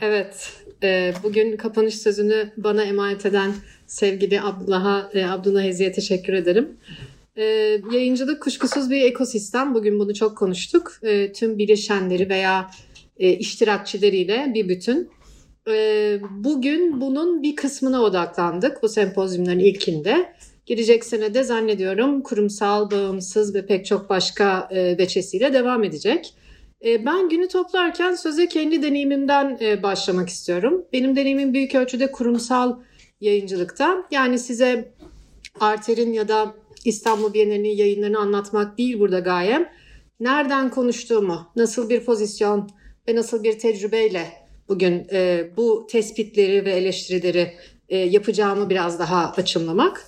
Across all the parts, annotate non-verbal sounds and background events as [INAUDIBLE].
Evet, e, bugün kapanış sözünü bana emanet eden sevgili Abdullah'a, e, Abdullah teşekkür ederim. E, yayıncılık kuşkusuz bir ekosistem. Bugün bunu çok konuştuk. E, tüm bileşenleri veya e, iştirakçileriyle bir bütün. E, bugün bunun bir kısmına odaklandık bu sempozyumların ilkinde. Gelecek sene de zannediyorum kurumsal, bağımsız ve pek çok başka e, veçesiyle devam edecek. E, ben günü toplarken söze kendi deneyimimden e, başlamak istiyorum. Benim deneyimim büyük ölçüde kurumsal yayıncılıkta. Yani size Arter'in ya da İstanbul Bienali'nin yayınlarını anlatmak değil burada gayem. Nereden konuştuğumu, nasıl bir pozisyon ve nasıl bir tecrübeyle bugün e, bu tespitleri ve eleştirileri e, yapacağımı biraz daha açımlamak.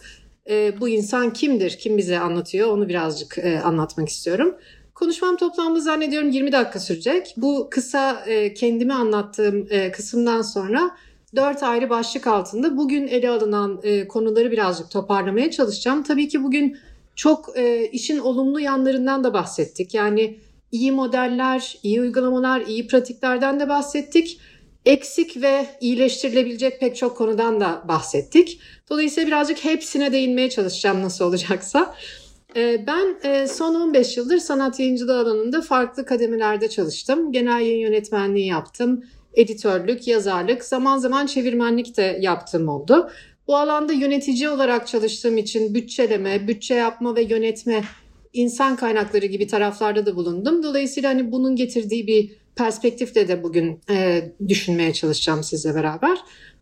Bu insan kimdir, kim bize anlatıyor onu birazcık anlatmak istiyorum. Konuşmam toplamda zannediyorum 20 dakika sürecek. Bu kısa e, kendimi anlattığım e, kısımdan sonra dört ayrı başlık altında bugün ele alınan e, konuları birazcık toparlamaya çalışacağım. Tabii ki bugün çok e, işin olumlu yanlarından da bahsettik. Yani iyi modeller, iyi uygulamalar, iyi pratiklerden de bahsettik. Eksik ve iyileştirilebilecek pek çok konudan da bahsettik. Dolayısıyla birazcık hepsine değinmeye çalışacağım nasıl olacaksa. Ee, ben e, son 15 yıldır sanat yayıncılığı alanında farklı kademelerde çalıştım. Genel yayın yönetmenliği yaptım. Editörlük, yazarlık, zaman zaman çevirmenlik de yaptığım oldu. Bu alanda yönetici olarak çalıştığım için bütçeleme, bütçe yapma ve yönetme, insan kaynakları gibi taraflarda da bulundum. Dolayısıyla hani bunun getirdiği bir perspektifle de bugün e, düşünmeye çalışacağım sizle beraber.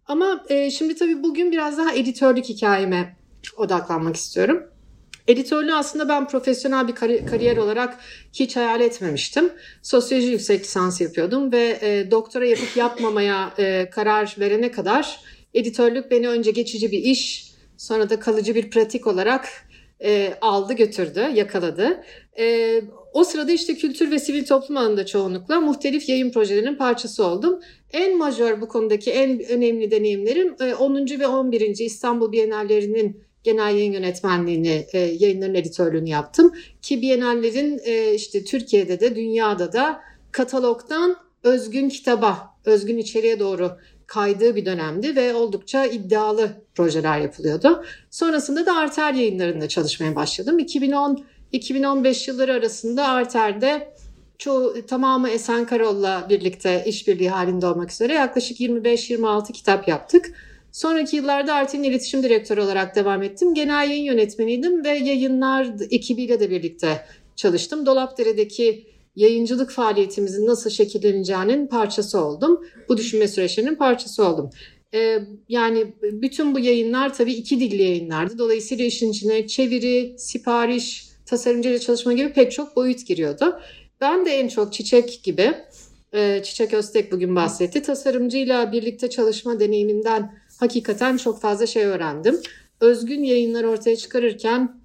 Ama e, şimdi tabii bugün biraz daha editörlük hikayeme odaklanmak istiyorum. Editörlüğü aslında ben profesyonel bir kariyer olarak hiç hayal etmemiştim. Sosyoloji yüksek lisans yapıyordum ve e, doktora yapıp yapmamaya e, karar verene kadar editörlük beni önce geçici bir iş, sonra da kalıcı bir pratik olarak e, aldı götürdü, yakaladı. E, o sırada işte kültür ve sivil toplum alanında çoğunlukla muhtelif yayın projelerinin parçası oldum. En majör bu konudaki en önemli deneyimlerim 10. E, ve 11. İstanbul Bienallerinin genel yayın yönetmenliğini, e, yayınların editörlüğünü yaptım. Ki Bienallerin e, işte Türkiye'de de dünyada da katalogdan özgün kitaba, özgün içeriğe doğru kaydığı bir dönemdi ve oldukça iddialı projeler yapılıyordu. Sonrasında da Arter yayınlarında çalışmaya başladım. 2010-2015 yılları arasında Arter'de çoğu tamamı Esen Karol'la birlikte işbirliği halinde olmak üzere yaklaşık 25-26 kitap yaptık. Sonraki yıllarda Arter'in iletişim direktörü olarak devam ettim. Genel yayın yönetmeniydim ve yayınlar ekibiyle de birlikte çalıştım. Dolapdere'deki yayıncılık faaliyetimizin nasıl şekilleneceğinin parçası oldum. Bu düşünme süreçlerinin parçası oldum. Ee, yani bütün bu yayınlar tabii iki dilli yayınlardı. Dolayısıyla işin içine çeviri, sipariş, tasarımcıyla çalışma gibi pek çok boyut giriyordu. Ben de en çok Çiçek gibi, e, Çiçek Öztek bugün bahsetti. Tasarımcıyla birlikte çalışma deneyiminden hakikaten çok fazla şey öğrendim. Özgün yayınlar ortaya çıkarırken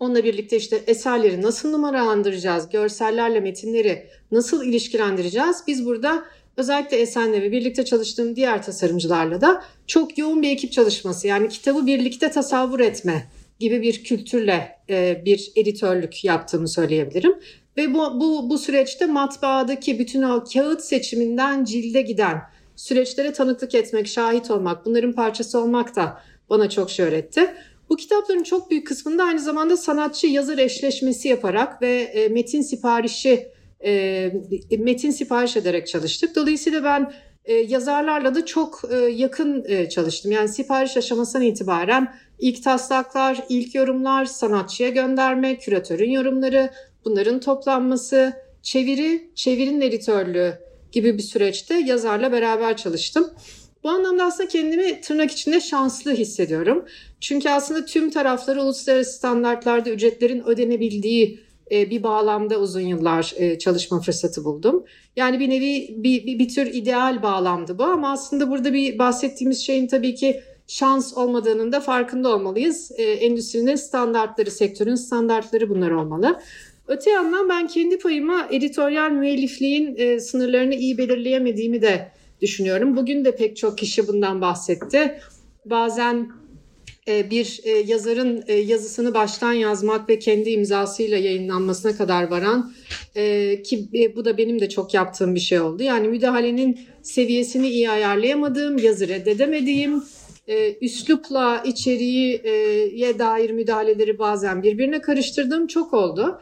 onunla birlikte işte eserleri nasıl numaralandıracağız, görsellerle metinleri nasıl ilişkilendireceğiz? Biz burada özellikle Esen'le ve birlikte çalıştığım diğer tasarımcılarla da çok yoğun bir ekip çalışması yani kitabı birlikte tasavvur etme gibi bir kültürle e, bir editörlük yaptığımı söyleyebilirim. Ve bu, bu, bu süreçte matbaadaki bütün o kağıt seçiminden cilde giden süreçlere tanıklık etmek, şahit olmak, bunların parçası olmak da bana çok şey öğretti. Bu kitapların çok büyük kısmında aynı zamanda sanatçı yazar eşleşmesi yaparak ve e, metin siparişi e, metin sipariş ederek çalıştık. Dolayısıyla ben e, yazarlarla da çok e, yakın e, çalıştım. Yani sipariş aşamasından itibaren ilk taslaklar, ilk yorumlar, sanatçıya gönderme, küratörün yorumları, bunların toplanması, çeviri, çevirinin editörlüğü gibi bir süreçte yazarla beraber çalıştım. Bu anlamda aslında kendimi tırnak içinde şanslı hissediyorum. Çünkü aslında tüm tarafları uluslararası standartlarda ücretlerin ödenebildiği e, bir bağlamda uzun yıllar e, çalışma fırsatı buldum. Yani bir nevi bir, bir, bir tür ideal bağlamdı bu ama aslında burada bir bahsettiğimiz şeyin tabii ki şans olmadığının da farkında olmalıyız. E, endüstrinin standartları, sektörün standartları bunlar olmalı. Öte yandan ben kendi payıma editoryal müellifliğin e, sınırlarını iyi belirleyemediğimi de düşünüyorum. Bugün de pek çok kişi bundan bahsetti. Bazen e, bir e, yazarın e, yazısını baştan yazmak ve kendi imzasıyla yayınlanmasına kadar varan ki bu da benim de çok yaptığım bir şey oldu. Yani müdahalenin seviyesini iyi ayarlayamadığım, yazı reddedemediğim, üslupla içeriğe dair müdahaleleri bazen birbirine karıştırdığım çok oldu.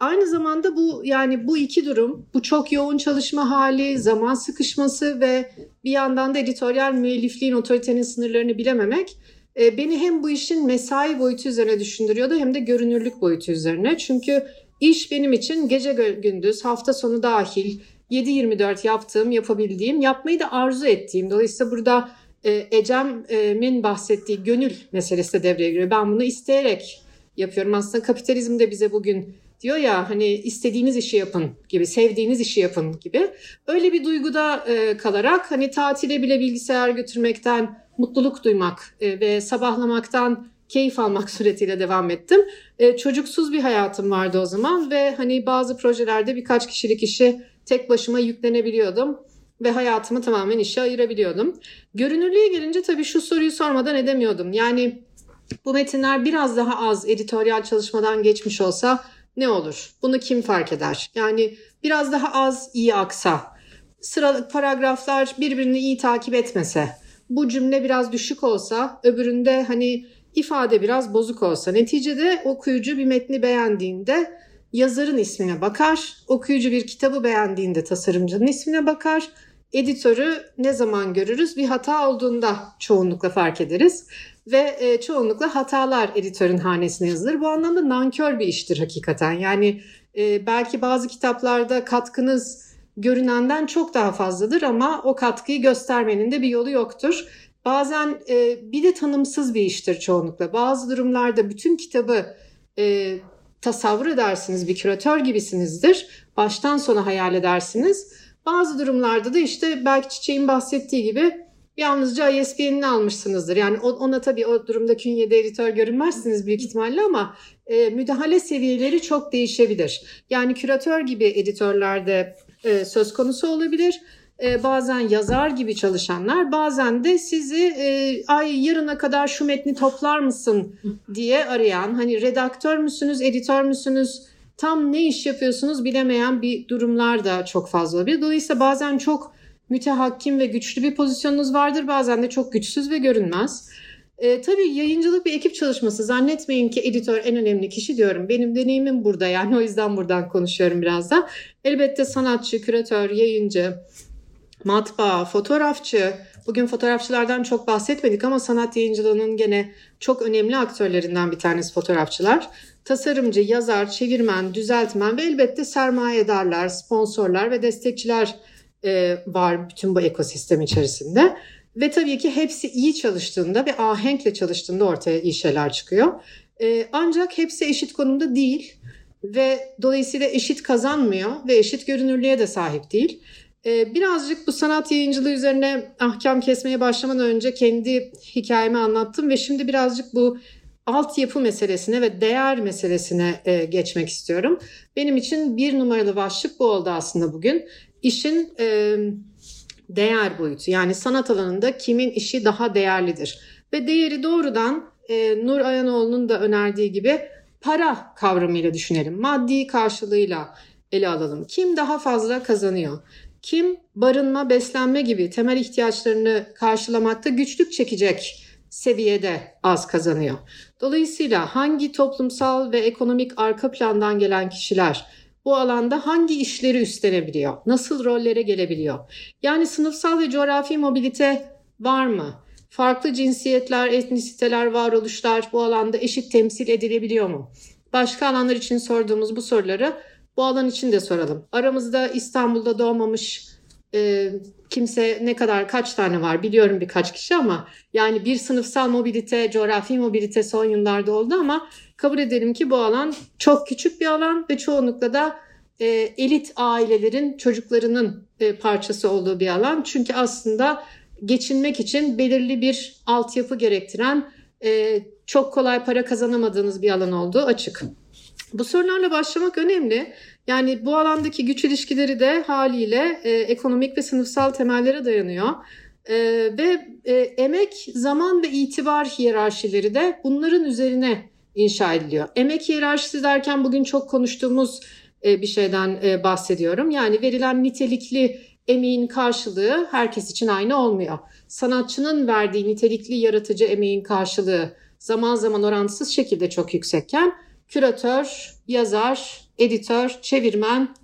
Aynı zamanda bu yani bu iki durum, bu çok yoğun çalışma hali, zaman sıkışması ve bir yandan da editoryal müellifliğin otoritenin sınırlarını bilememek e, beni hem bu işin mesai boyutu üzerine düşündürüyordu hem de görünürlük boyutu üzerine. Çünkü iş benim için gece gündüz, hafta sonu dahil 7-24 yaptığım, yapabildiğim, yapmayı da arzu ettiğim. Dolayısıyla burada e, Ecem'in bahsettiği gönül meselesi de devreye giriyor. Ben bunu isteyerek yapıyorum. Aslında kapitalizm de bize bugün diyor ya hani istediğiniz işi yapın gibi, sevdiğiniz işi yapın gibi. Öyle bir duyguda e, kalarak hani tatile bile bilgisayar götürmekten mutluluk duymak e, ve sabahlamaktan keyif almak [LAUGHS] suretiyle devam ettim. E, çocuksuz bir hayatım vardı o zaman ve hani bazı projelerde birkaç kişilik işi tek başıma yüklenebiliyordum ve hayatımı tamamen işe ayırabiliyordum. Görünürlüğe gelince tabii şu soruyu sormadan edemiyordum. Yani bu metinler biraz daha az editoryal çalışmadan geçmiş olsa ne olur? Bunu kim fark eder? Yani biraz daha az iyi aksa, sıralık paragraflar birbirini iyi takip etmese, bu cümle biraz düşük olsa, öbüründe hani ifade biraz bozuk olsa. Neticede okuyucu bir metni beğendiğinde yazarın ismine bakar, okuyucu bir kitabı beğendiğinde tasarımcının ismine bakar, editörü ne zaman görürüz? Bir hata olduğunda çoğunlukla fark ederiz ve e, çoğunlukla hatalar editörün hanesine yazılır. Bu anlamda nankör bir iştir hakikaten. Yani e, belki bazı kitaplarda katkınız görünenden çok daha fazladır ama o katkıyı göstermenin de bir yolu yoktur. Bazen e, bir de tanımsız bir iştir çoğunlukla. Bazı durumlarda bütün kitabı e, tasavvur edersiniz, bir küratör gibisinizdir. Baştan sona hayal edersiniz. Bazı durumlarda da işte belki Çiçek'in bahsettiği gibi yalnızca ISBN'ini almışsınızdır. Yani ona tabii o durumda künyede editör görünmezsiniz büyük ihtimalle ama e, müdahale seviyeleri çok değişebilir. Yani küratör gibi editörlerde e, söz konusu olabilir. E, bazen yazar gibi çalışanlar bazen de sizi e, ay yarına kadar şu metni toplar mısın diye arayan hani redaktör müsünüz editör müsünüz tam ne iş yapıyorsunuz bilemeyen bir durumlar da çok fazla olabilir. Dolayısıyla bazen çok mütehakkim ve güçlü bir pozisyonunuz vardır bazen de çok güçsüz ve görünmez. E, tabii yayıncılık bir ekip çalışması. Zannetmeyin ki editör en önemli kişi diyorum. Benim deneyimim burada yani o yüzden buradan konuşuyorum biraz da. Elbette sanatçı, küratör, yayıncı, matbaa, fotoğrafçı. Bugün fotoğrafçılardan çok bahsetmedik ama sanat yayıncılığının gene çok önemli aktörlerinden bir tanesi fotoğrafçılar. Tasarımcı, yazar, çevirmen, düzeltmen ve elbette sermayedarlar, sponsorlar ve destekçiler e, var bütün bu ekosistem içerisinde. Ve tabii ki hepsi iyi çalıştığında ve ahenkle çalıştığında ortaya iyi şeyler çıkıyor. Ee, ancak hepsi eşit konumda değil ve dolayısıyla eşit kazanmıyor ve eşit görünürlüğe de sahip değil. Ee, birazcık bu sanat yayıncılığı üzerine ahkam kesmeye başlamadan önce kendi hikayemi anlattım ve şimdi birazcık bu altyapı meselesine ve değer meselesine e, geçmek istiyorum. Benim için bir numaralı başlık bu oldu aslında bugün. İşin e, değer boyutu. Yani sanat alanında kimin işi daha değerlidir. Ve değeri doğrudan e, Nur Ayanoğlu'nun da önerdiği gibi para kavramıyla düşünelim. Maddi karşılığıyla ele alalım. Kim daha fazla kazanıyor? Kim barınma, beslenme gibi temel ihtiyaçlarını karşılamakta güçlük çekecek seviyede az kazanıyor. Dolayısıyla hangi toplumsal ve ekonomik arka plandan gelen kişiler bu alanda hangi işleri üstlenebiliyor? Nasıl rollere gelebiliyor? Yani sınıfsal ve coğrafi mobilite var mı? Farklı cinsiyetler, etnisiteler, varoluşlar bu alanda eşit temsil edilebiliyor mu? Başka alanlar için sorduğumuz bu soruları bu alan için de soralım. Aramızda İstanbul'da doğmamış e, kimse ne kadar kaç tane var biliyorum birkaç kişi ama yani bir sınıfsal mobilite, coğrafi mobilite son yıllarda oldu ama kabul edelim ki bu alan çok küçük bir alan ve çoğunlukla da e, elit ailelerin çocuklarının e, parçası olduğu bir alan. Çünkü aslında geçinmek için belirli bir altyapı gerektiren e, çok kolay para kazanamadığınız bir alan olduğu açık. Bu sorularla başlamak önemli. Yani bu alandaki güç ilişkileri de haliyle e, ekonomik ve sınıfsal temellere dayanıyor. E, ve e, emek, zaman ve itibar hiyerarşileri de bunların üzerine inşa ediliyor. Emek hiyerarşisi derken bugün çok konuştuğumuz e, bir şeyden e, bahsediyorum. Yani verilen nitelikli emeğin karşılığı herkes için aynı olmuyor. Sanatçının verdiği nitelikli yaratıcı emeğin karşılığı zaman zaman orantısız şekilde çok yüksekken küratör, yazar, editör, çevirmen,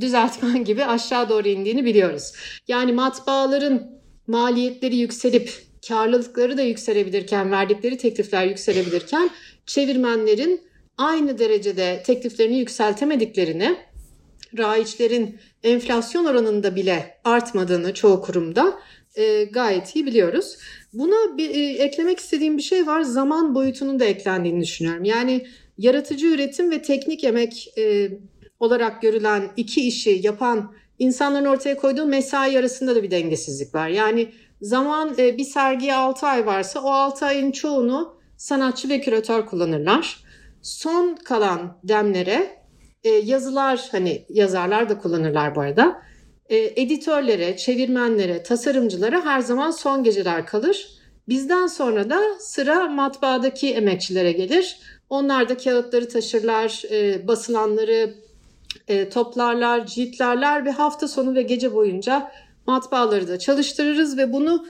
düzeltmen gibi aşağı doğru indiğini biliyoruz. Yani matbaaların maliyetleri yükselip karlılıkları da yükselebilirken, verdikleri teklifler yükselebilirken çevirmenlerin aynı derecede tekliflerini yükseltemediklerini, raiçlerin enflasyon oranında bile artmadığını çoğu kurumda e, gayet iyi biliyoruz. Buna bir, e, eklemek istediğim bir şey var. Zaman boyutunun da eklendiğini düşünüyorum. Yani yaratıcı üretim ve teknik emek e, olarak görülen iki işi yapan insanların ortaya koyduğu mesai arasında da bir dengesizlik var. Yani zaman e, bir sergiye 6 ay varsa o 6 ayın çoğunu sanatçı ve küratör kullanırlar. Son kalan demlere e, yazılar hani yazarlar da kullanırlar bu arada. E, editörlere, çevirmenlere, tasarımcılara her zaman son geceler kalır. Bizden sonra da sıra matbaadaki emekçilere gelir. Onlar da kağıtları taşırlar, e, basılanları e, toplarlar, ciltlerler ve hafta sonu ve gece boyunca matbaaları da çalıştırırız ve bunu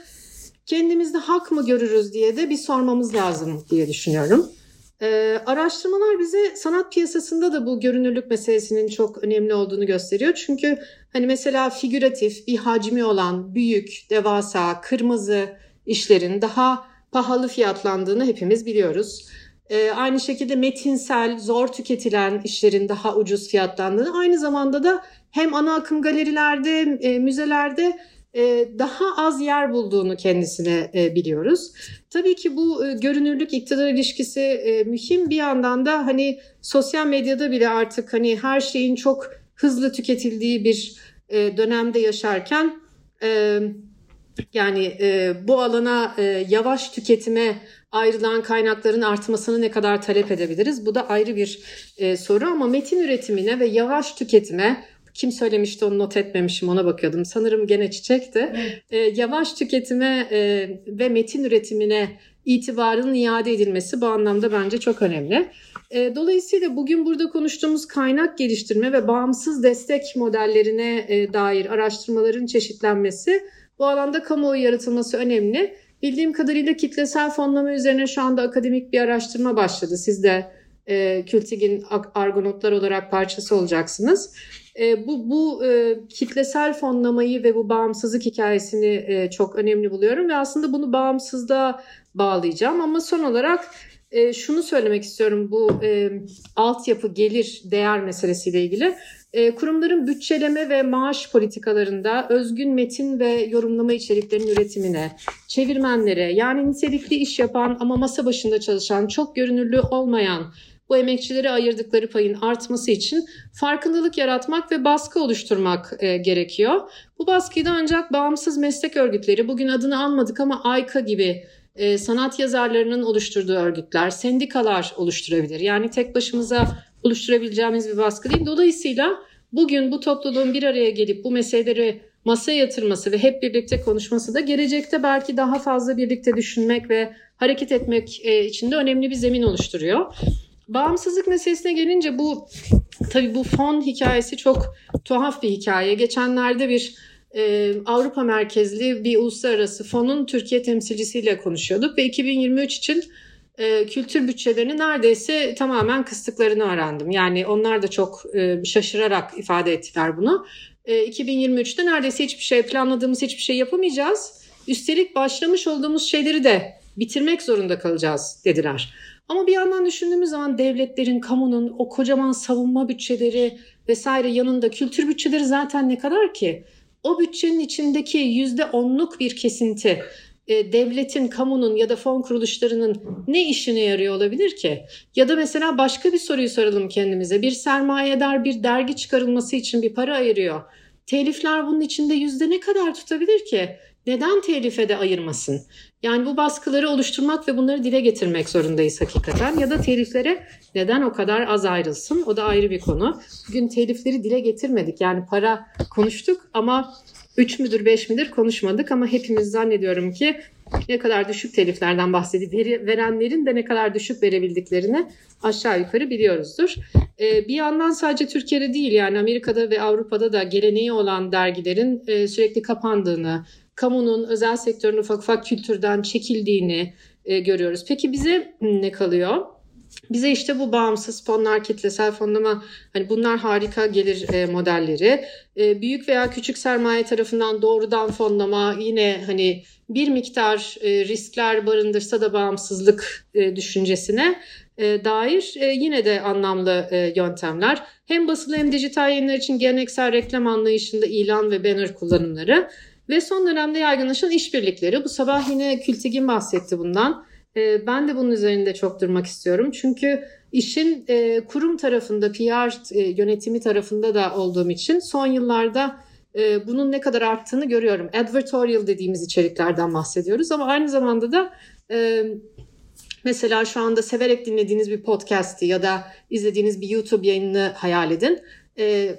kendimizde hak mı görürüz diye de bir sormamız lazım diye düşünüyorum. Ee, araştırmalar bize sanat piyasasında da bu görünürlük meselesinin çok önemli olduğunu gösteriyor. Çünkü hani mesela figüratif bir hacmi olan büyük, devasa, kırmızı işlerin daha pahalı fiyatlandığını hepimiz biliyoruz. Ee, aynı şekilde metinsel, zor tüketilen işlerin daha ucuz fiyatlandığını, aynı zamanda da hem ana akım galerilerde, e, müzelerde e, daha az yer bulduğunu kendisine e, biliyoruz. Tabii ki bu e, görünürlük iktidar ilişkisi e, mühim bir yandan da hani sosyal medyada bile artık hani her şeyin çok hızlı tüketildiği bir e, dönemde yaşarken e, yani e, bu alana e, yavaş tüketime ayrılan kaynakların artmasını ne kadar talep edebiliriz? Bu da ayrı bir e, soru ama metin üretimine ve yavaş tüketime kim söylemişti onu not etmemişim ona bakıyordum. Sanırım gene çiçekti. E, yavaş tüketime e, ve metin üretimine itibarının iade edilmesi bu anlamda bence çok önemli. E, dolayısıyla bugün burada konuştuğumuz kaynak geliştirme ve bağımsız destek modellerine e, dair araştırmaların çeşitlenmesi bu alanda kamuoyu yaratılması önemli. Bildiğim kadarıyla kitlesel fonlama üzerine şu anda akademik bir araştırma başladı. Siz de e, Kültig'in Argonotlar olarak parçası olacaksınız. E, bu bu e, kitlesel fonlamayı ve bu bağımsızlık hikayesini e, çok önemli buluyorum ve aslında bunu bağımsızlığa bağlayacağım ama son olarak e, şunu söylemek istiyorum bu e, altyapı gelir değer meselesiyle ilgili. E, kurumların bütçeleme ve maaş politikalarında özgün metin ve yorumlama içeriklerinin üretimine, çevirmenlere yani nitelikli iş yapan ama masa başında çalışan, çok görünürlü olmayan bu emekçilere ayırdıkları payın artması için farkındalık yaratmak ve baskı oluşturmak e, gerekiyor. Bu baskıyı da ancak bağımsız meslek örgütleri, bugün adını almadık ama AYKA gibi e, sanat yazarlarının oluşturduğu örgütler, sendikalar oluşturabilir. Yani tek başımıza oluşturabileceğimiz bir baskı değil. Dolayısıyla bugün bu topluluğun bir araya gelip bu meseleleri masaya yatırması ve hep birlikte konuşması da gelecekte belki daha fazla birlikte düşünmek ve hareket etmek e, için de önemli bir zemin oluşturuyor. Bağımsızlık meselesine gelince bu tabii bu fon hikayesi çok tuhaf bir hikaye. Geçenlerde bir e, Avrupa merkezli bir uluslararası fonun Türkiye temsilcisiyle konuşuyorduk ve 2023 için e, kültür bütçelerini neredeyse tamamen kıstıklarını öğrendim. Yani onlar da çok e, şaşırarak ifade ettiler bunu. E, 2023'te neredeyse hiçbir şey planladığımız hiçbir şey yapamayacağız. Üstelik başlamış olduğumuz şeyleri de bitirmek zorunda kalacağız dediler. Ama bir yandan düşündüğümüz zaman devletlerin, kamunun o kocaman savunma bütçeleri vesaire yanında kültür bütçeleri zaten ne kadar ki? O bütçenin içindeki yüzde onluk bir kesinti e, devletin, kamunun ya da fon kuruluşlarının ne işine yarıyor olabilir ki? Ya da mesela başka bir soruyu soralım kendimize. Bir sermayedar bir dergi çıkarılması için bir para ayırıyor. Telifler bunun içinde yüzde ne kadar tutabilir ki? Neden telife de ayırmasın? Yani bu baskıları oluşturmak ve bunları dile getirmek zorundayız hakikaten. Ya da teliflere neden o kadar az ayrılsın? O da ayrı bir konu. Bugün telifleri dile getirmedik. Yani para konuştuk ama 3 müdür 5 midir konuşmadık ama hepimiz zannediyorum ki ne kadar düşük teliflerden bahsedip verenlerin de ne kadar düşük verebildiklerini aşağı yukarı biliyoruzdur. Ee, bir yandan sadece Türkiye'de değil yani Amerika'da ve Avrupa'da da geleneği olan dergilerin e, sürekli kapandığını, kamunun özel sektörün ufak ufak kültürden çekildiğini e, görüyoruz. Peki bize ne kalıyor? Bize işte bu bağımsız fonlar, kitlesel fonlama hani bunlar harika gelir e, modelleri. E, büyük veya küçük sermaye tarafından doğrudan fonlama yine hani bir miktar e, riskler barındırsa da bağımsızlık e, düşüncesine e, dair e, yine de anlamlı e, yöntemler. Hem basılı hem dijital yayınlar için geleneksel reklam anlayışında ilan ve banner kullanımları ve son dönemde yaygınlaşan işbirlikleri. Bu sabah yine Kültigin bahsetti bundan. E, ben de bunun üzerinde çok durmak istiyorum. Çünkü işin e, kurum tarafında, PR e, yönetimi tarafında da olduğum için son yıllarda e, bunun ne kadar arttığını görüyorum. Advertorial dediğimiz içeriklerden bahsediyoruz ama aynı zamanda da mesela şu anda severek dinlediğiniz bir podcast'i ya da izlediğiniz bir YouTube yayını hayal edin.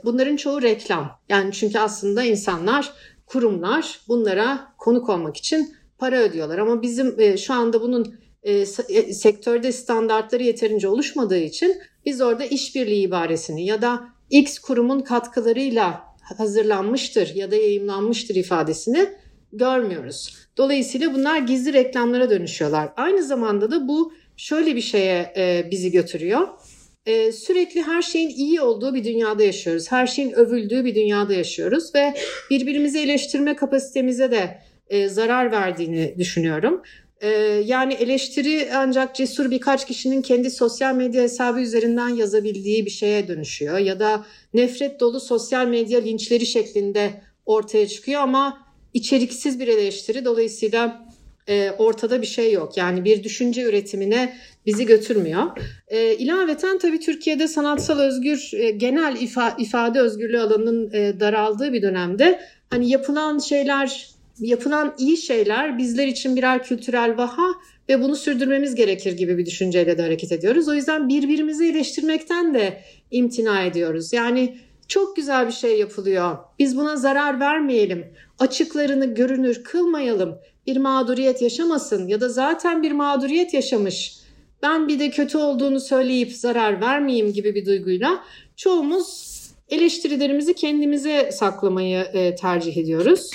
Bunların çoğu reklam. Yani çünkü aslında insanlar, kurumlar bunlara konuk olmak için para ödüyorlar. Ama bizim e, şu anda bunun e, e, sektörde standartları yeterince oluşmadığı için biz orada işbirliği ibaresini ya da X kurumun katkılarıyla hazırlanmıştır ya da yayınlanmıştır ifadesini görmüyoruz. Dolayısıyla bunlar gizli reklamlara dönüşüyorlar. Aynı zamanda da bu şöyle bir şeye e, bizi götürüyor. E, sürekli her şeyin iyi olduğu bir dünyada yaşıyoruz. Her şeyin övüldüğü bir dünyada yaşıyoruz ve birbirimizi eleştirme kapasitemize de e, zarar verdiğini düşünüyorum. Ee, yani eleştiri ancak cesur birkaç kişinin kendi sosyal medya hesabı üzerinden yazabildiği bir şeye dönüşüyor. Ya da nefret dolu sosyal medya linçleri şeklinde ortaya çıkıyor ama içeriksiz bir eleştiri. Dolayısıyla e, ortada bir şey yok. Yani bir düşünce üretimine bizi götürmüyor. E, ilaveten tabii Türkiye'de sanatsal özgür, e, genel ifa, ifade özgürlüğü alanının e, daraldığı bir dönemde hani yapılan şeyler yapılan iyi şeyler bizler için birer kültürel vaha ve bunu sürdürmemiz gerekir gibi bir düşünceyle de hareket ediyoruz. O yüzden birbirimizi eleştirmekten de imtina ediyoruz. Yani çok güzel bir şey yapılıyor. Biz buna zarar vermeyelim. Açıklarını görünür kılmayalım. Bir mağduriyet yaşamasın ya da zaten bir mağduriyet yaşamış. Ben bir de kötü olduğunu söyleyip zarar vermeyeyim gibi bir duyguyla çoğumuz eleştirilerimizi kendimize saklamayı e, tercih ediyoruz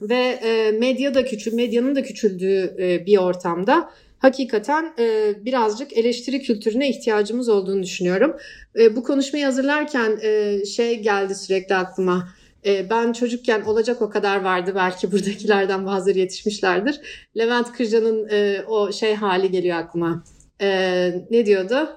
ve e, medya da küçül, medyanın da küçüldüğü e, bir ortamda hakikaten e, birazcık eleştiri kültürüne ihtiyacımız olduğunu düşünüyorum. E, bu konuşmayı hazırlarken e, şey geldi sürekli aklıma. E, ben çocukken olacak o kadar vardı belki buradakilerden bazıları yetişmişlerdir. Levent Kırca'nın e, o şey hali geliyor aklıma. E, ne diyordu?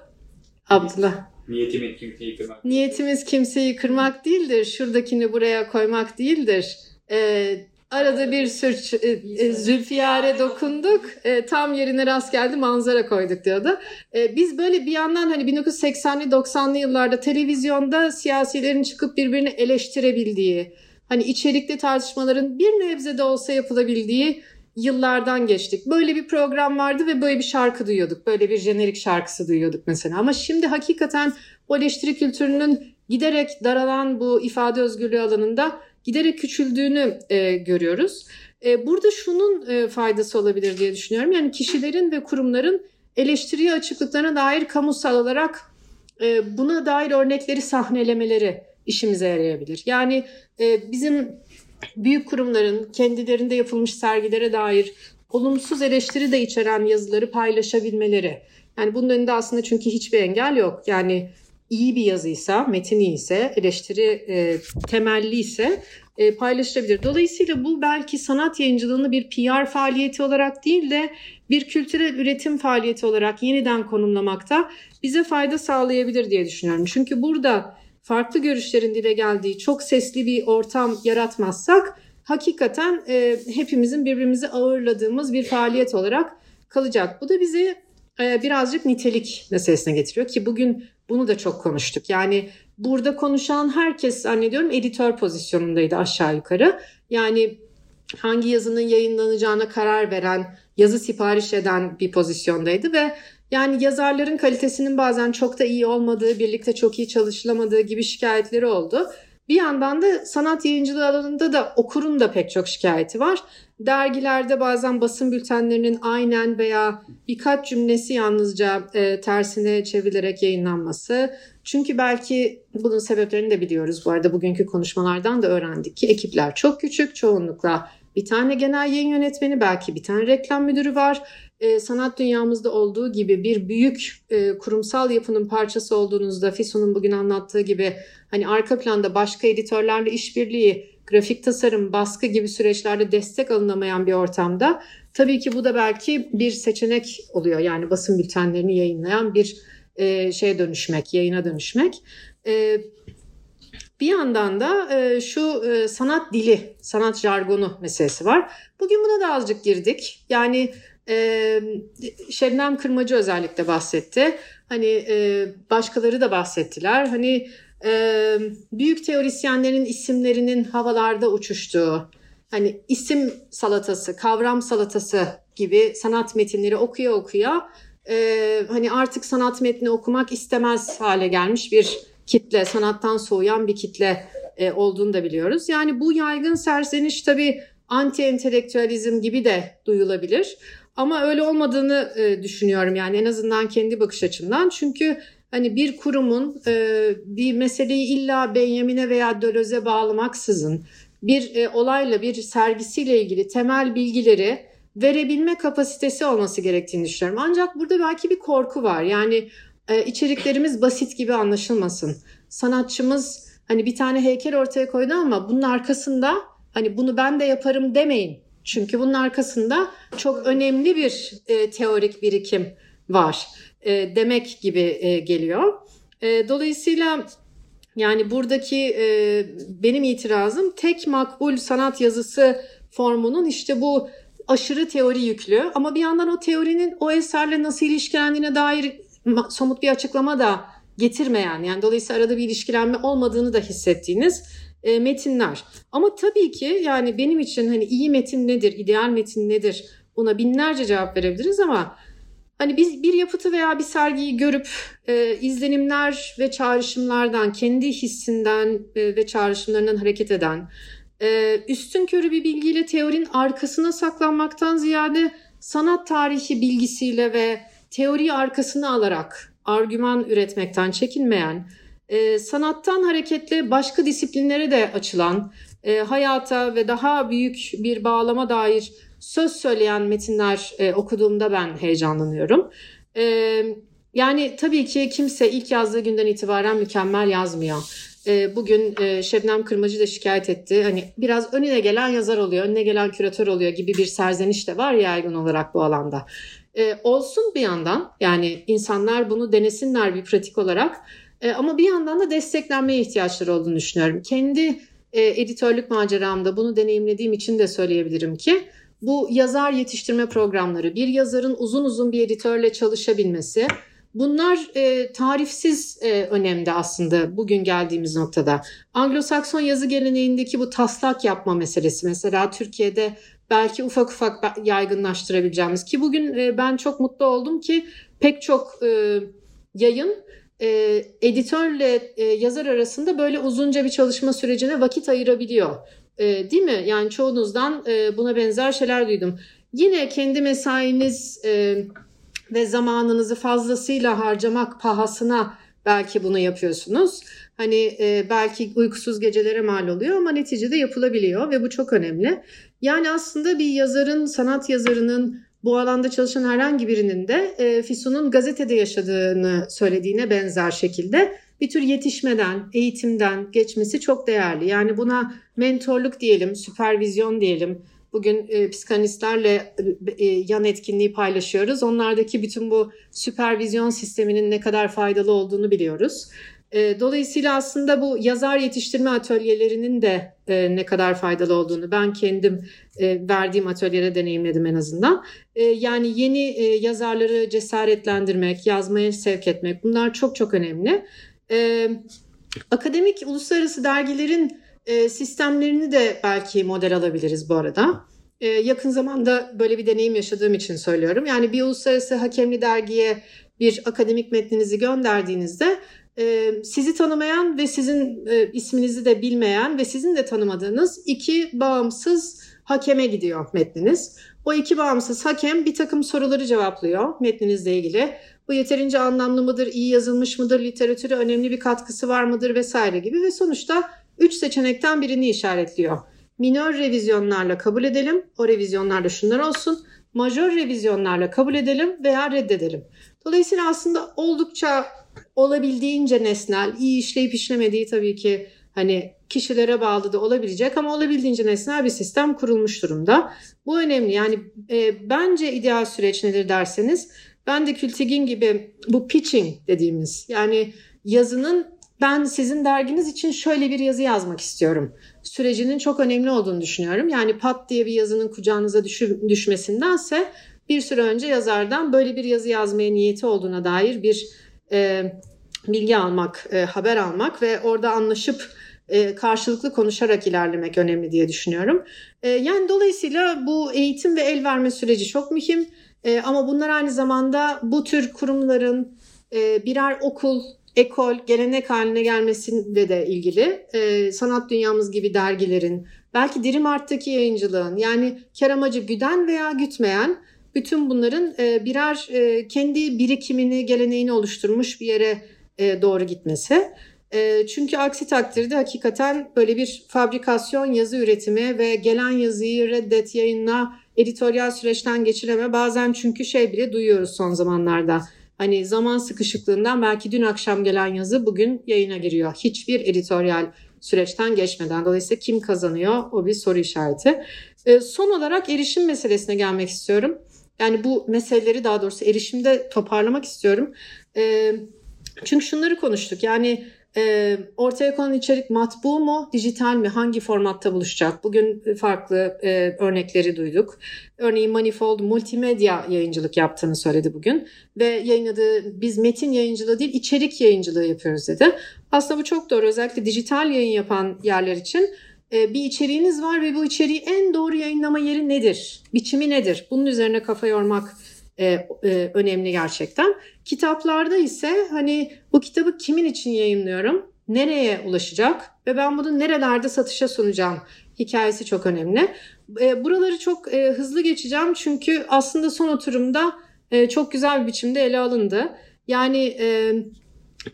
Abdullah. Niyetimiz kimseyi kırmak. Niyetimiz kimseyi kırmak değildir. Şuradakini buraya koymak değildir. E, Arada bir sürç e, e, zülfiyare dokunduk. E, tam yerine rast geldi manzara koyduk diyordu. E, biz böyle bir yandan hani 1980'li 90'lı yıllarda televizyonda siyasilerin çıkıp birbirini eleştirebildiği, hani içerikli tartışmaların bir nebze de olsa yapılabildiği yıllardan geçtik. Böyle bir program vardı ve böyle bir şarkı duyuyorduk. Böyle bir jenerik şarkısı duyuyorduk mesela. Ama şimdi hakikaten o eleştiri kültürünün giderek daralan bu ifade özgürlüğü alanında giderek küçüldüğünü e, görüyoruz. E, burada şunun e, faydası olabilir diye düşünüyorum. Yani kişilerin ve kurumların eleştiriye açıklıklarına dair kamusal olarak e, buna dair örnekleri sahnelemeleri işimize yarayabilir. Yani e, bizim büyük kurumların kendilerinde yapılmış sergilere dair olumsuz eleştiri de içeren yazıları paylaşabilmeleri. Yani bunun önünde aslında çünkü hiçbir engel yok. Yani iyi bir yazıysa, metin ise, eleştiri e, temelli ise e, paylaşılabilir. Dolayısıyla bu belki sanat yayıncılığını bir PR faaliyeti olarak değil de bir kültürel üretim faaliyeti olarak yeniden konumlamakta bize fayda sağlayabilir diye düşünüyorum. Çünkü burada farklı görüşlerin dile geldiği çok sesli bir ortam yaratmazsak hakikaten e, hepimizin birbirimizi ağırladığımız bir faaliyet olarak kalacak. Bu da bizi e, birazcık nitelik meselesine getiriyor ki bugün bunu da çok konuştuk. Yani burada konuşan herkes zannediyorum editör pozisyonundaydı aşağı yukarı. Yani hangi yazının yayınlanacağına karar veren, yazı sipariş eden bir pozisyondaydı ve yani yazarların kalitesinin bazen çok da iyi olmadığı, birlikte çok iyi çalışılamadığı gibi şikayetleri oldu. Bir yandan da sanat yayıncılığı alanında da okurun da pek çok şikayeti var. Dergilerde bazen basın bültenlerinin aynen veya birkaç cümlesi yalnızca e, tersine çevrilerek yayınlanması. Çünkü belki bunun sebeplerini de biliyoruz bu arada bugünkü konuşmalardan da öğrendik ki ekipler çok küçük çoğunlukla bir tane genel yayın yönetmeni belki bir tane reklam müdürü var. E, sanat dünyamızda olduğu gibi bir büyük e, kurumsal yapının parçası olduğunuzda Fisu'nun bugün anlattığı gibi hani arka planda başka editörlerle işbirliği, grafik tasarım, baskı gibi süreçlerde destek alınamayan bir ortamda tabii ki bu da belki bir seçenek oluyor. Yani basın bültenlerini yayınlayan bir e, şeye dönüşmek, yayına dönüşmek. E, bir yandan da e, şu e, sanat dili, sanat jargonu meselesi var. Bugün buna da azıcık girdik. Yani e, Şebnem Kırmacı özellikle bahsetti. Hani e, başkaları da bahsettiler. Hani e, büyük teorisyenlerin isimlerinin havalarda uçuştuğu, hani isim salatası, kavram salatası gibi sanat metinleri okuya okuya e, hani artık sanat metni okumak istemez hale gelmiş bir kitle, sanattan soğuyan bir kitle e, olduğunu da biliyoruz. Yani bu yaygın serseniş tabii anti entelektüelizm gibi de duyulabilir. Ama öyle olmadığını e, düşünüyorum yani en azından kendi bakış açımdan. Çünkü hani bir kurumun e, bir meseleyi illa Benjamin'e veya Döloz'e bağlamaksızın bir e, olayla bir sergisiyle ilgili temel bilgileri verebilme kapasitesi olması gerektiğini düşünüyorum. Ancak burada belki bir korku var. Yani e, içeriklerimiz basit gibi anlaşılmasın. Sanatçımız hani bir tane heykel ortaya koydu ama bunun arkasında hani bunu ben de yaparım demeyin. Çünkü bunun arkasında çok önemli bir e, teorik birikim var e, demek gibi e, geliyor. E, dolayısıyla yani buradaki e, benim itirazım tek makbul sanat yazısı formunun işte bu aşırı teori yüklü ama bir yandan o teorinin o eserle nasıl ilişkilendiğine dair somut bir açıklama da getirmeyen yani dolayısıyla arada bir ilişkilenme olmadığını da hissettiğiniz e, metinler. Ama tabii ki yani benim için hani iyi metin nedir, ideal metin nedir buna binlerce cevap verebiliriz ama hani biz bir yapıtı veya bir sergiyi görüp e, izlenimler ve çağrışımlardan, kendi hissinden e, ve çağrışımlarından hareket eden, e, üstün körü bir bilgiyle teorinin arkasına saklanmaktan ziyade sanat tarihi bilgisiyle ve teoriyi arkasına alarak argüman üretmekten çekinmeyen, e, sanattan hareketle başka disiplinlere de açılan, e, hayata ve daha büyük bir bağlama dair söz söyleyen metinler e, okuduğumda ben heyecanlanıyorum. E, yani tabii ki kimse ilk yazdığı günden itibaren mükemmel yazmıyor. E, bugün e, Şebnem Kırmacı da şikayet etti. Hani biraz önüne gelen yazar oluyor, önüne gelen küratör oluyor gibi bir serzeniş de var yaygın olarak bu alanda. E, olsun bir yandan yani insanlar bunu denesinler bir pratik olarak. E, ama bir yandan da desteklenmeye ihtiyaçları olduğunu düşünüyorum. Kendi e, editörlük maceramda bunu deneyimlediğim için de söyleyebilirim ki bu yazar yetiştirme programları, bir yazarın uzun uzun bir editörle çalışabilmesi bunlar e, tarifsiz e, önemde aslında bugün geldiğimiz noktada. Anglo-Sakson yazı geleneğindeki bu taslak yapma meselesi mesela Türkiye'de belki ufak ufak yaygınlaştırabileceğimiz ki bugün e, ben çok mutlu oldum ki pek çok e, yayın e, editörle yazar arasında böyle uzunca bir çalışma sürecine vakit ayırabiliyor. Değil mi? Yani çoğunuzdan buna benzer şeyler duydum. Yine kendi mesainiz ve zamanınızı fazlasıyla harcamak pahasına belki bunu yapıyorsunuz. Hani e, belki uykusuz gecelere mal oluyor ama neticede yapılabiliyor ve bu çok önemli. Yani aslında bir yazarın, sanat yazarının bu alanda çalışan herhangi birinin de e, Fisu'nun gazetede yaşadığını söylediğine benzer şekilde bir tür yetişmeden, eğitimden geçmesi çok değerli. Yani buna mentorluk diyelim, süpervizyon diyelim. Bugün e, psikanalistlerle e, yan etkinliği paylaşıyoruz. Onlardaki bütün bu süpervizyon sisteminin ne kadar faydalı olduğunu biliyoruz. E, dolayısıyla aslında bu yazar yetiştirme atölyelerinin de e, ne kadar faydalı olduğunu ben kendim e, verdiğim atölyede deneyimledim en azından. Yani yeni yazarları cesaretlendirmek, yazmaya sevk etmek bunlar çok çok önemli. Akademik uluslararası dergilerin sistemlerini de belki model alabiliriz bu arada. Yakın zamanda böyle bir deneyim yaşadığım için söylüyorum. Yani bir uluslararası hakemli dergiye bir akademik metninizi gönderdiğinizde e, sizi tanımayan ve sizin isminizi de bilmeyen ve sizin de tanımadığınız iki bağımsız hakeme gidiyor metniniz. O iki bağımsız hakem bir takım soruları cevaplıyor metninizle ilgili. Bu yeterince anlamlı mıdır, iyi yazılmış mıdır, literatüre önemli bir katkısı var mıdır vesaire gibi ve sonuçta üç seçenekten birini işaretliyor. Minör revizyonlarla kabul edelim, o revizyonlarda şunlar olsun. Majör revizyonlarla kabul edelim veya reddedelim. Dolayısıyla aslında oldukça olabildiğince nesnel, iyi işleyip işlemediği tabii ki hani kişilere bağlı da olabilecek ama olabildiğince nesnel bir sistem kurulmuş durumda. Bu önemli. Yani e, bence ideal süreç nedir derseniz ben de Kültigin gibi bu pitching dediğimiz yani yazının ben sizin derginiz için şöyle bir yazı yazmak istiyorum. Sürecinin çok önemli olduğunu düşünüyorum. Yani pat diye bir yazının kucağınıza düşür, düşmesindense bir süre önce yazardan böyle bir yazı yazmaya niyeti olduğuna dair bir e, bilgi almak, e, haber almak ve orada anlaşıp e, karşılıklı konuşarak ilerlemek önemli diye düşünüyorum. E, yani dolayısıyla bu eğitim ve el verme süreci çok mühim. E, ama bunlar aynı zamanda bu tür kurumların e, birer okul, ekol, gelenek haline gelmesiyle de ilgili. E, sanat dünyamız gibi dergilerin, belki Dirim Art'taki yayıncılığın yani kar amacı güden veya gütmeyen bütün bunların e, birer e, kendi birikimini, geleneğini oluşturmuş bir yere e, doğru gitmesi. Çünkü aksi takdirde hakikaten böyle bir fabrikasyon yazı üretimi ve gelen yazıyı reddet, yayınla, editoryal süreçten geçireme bazen çünkü şey bile duyuyoruz son zamanlarda. Hani zaman sıkışıklığından belki dün akşam gelen yazı bugün yayına giriyor. Hiçbir editoryal süreçten geçmeden. Dolayısıyla kim kazanıyor o bir soru işareti. Son olarak erişim meselesine gelmek istiyorum. Yani bu meseleleri daha doğrusu erişimde toparlamak istiyorum. E, çünkü şunları konuştuk. Yani e, ortaya konan içerik matbu mu, dijital mi, hangi formatta buluşacak? Bugün farklı e, örnekleri duyduk. Örneğin Manifold multimedya yayıncılık yaptığını söyledi bugün. Ve yayınladığı, biz metin yayıncılığı değil içerik yayıncılığı yapıyoruz dedi. Aslında bu çok doğru. Özellikle dijital yayın yapan yerler için bir içeriğiniz var ve bu içeriği en doğru yayınlama yeri nedir? Biçimi nedir? Bunun üzerine kafa yormak e, e, önemli gerçekten. Kitaplarda ise hani bu kitabı kimin için yayınlıyorum? Nereye ulaşacak? Ve ben bunu nerelerde satışa sunacağım? Hikayesi çok önemli. E, buraları çok hızlı geçeceğim çünkü aslında son oturumda çok güzel bir biçimde ele alındı. Yani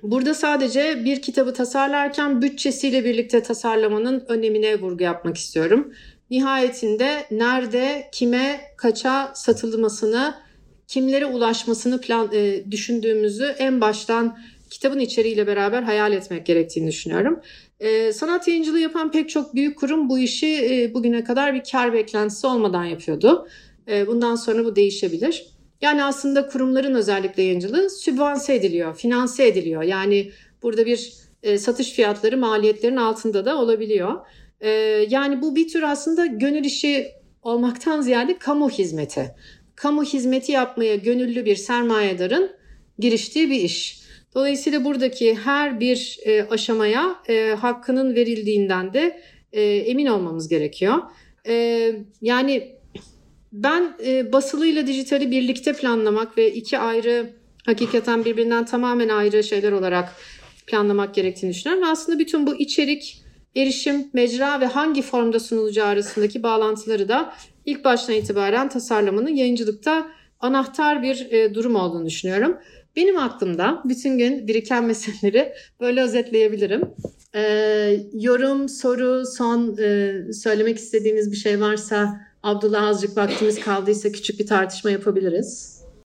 burada sadece bir kitabı tasarlarken bütçesiyle birlikte tasarlamanın önemine vurgu yapmak istiyorum. Nihayetinde nerede, kime, kaça satılmasını kimlere ulaşmasını plan e, düşündüğümüzü en baştan kitabın içeriğiyle beraber hayal etmek gerektiğini düşünüyorum. E, sanat yayıncılığı yapan pek çok büyük kurum bu işi e, bugüne kadar bir kar beklentisi olmadan yapıyordu. E, bundan sonra bu değişebilir. Yani aslında kurumların özellikle yayıncılığı sübvanse ediliyor, finanse ediliyor. Yani burada bir e, satış fiyatları maliyetlerin altında da olabiliyor. E, yani bu bir tür aslında gönül işi olmaktan ziyade kamu hizmeti kamu hizmeti yapmaya gönüllü bir sermayedarın giriştiği bir iş. Dolayısıyla buradaki her bir e, aşamaya e, hakkının verildiğinden de e, emin olmamız gerekiyor. E, yani ben e, basılıyla dijitali birlikte planlamak ve iki ayrı hakikaten birbirinden tamamen ayrı şeyler olarak planlamak gerektiğini düşünüyorum. Ve aslında bütün bu içerik, erişim, mecra ve hangi formda sunulacağı arasındaki bağlantıları da ilk baştan itibaren tasarlamanın yayıncılıkta anahtar bir e, durum olduğunu düşünüyorum. Benim aklımda bütün gün biriken [LAUGHS] meseleleri böyle özetleyebilirim. E, yorum, soru, son e, söylemek istediğiniz bir şey varsa Abdullah azıcık vaktimiz kaldıysa küçük bir tartışma yapabiliriz.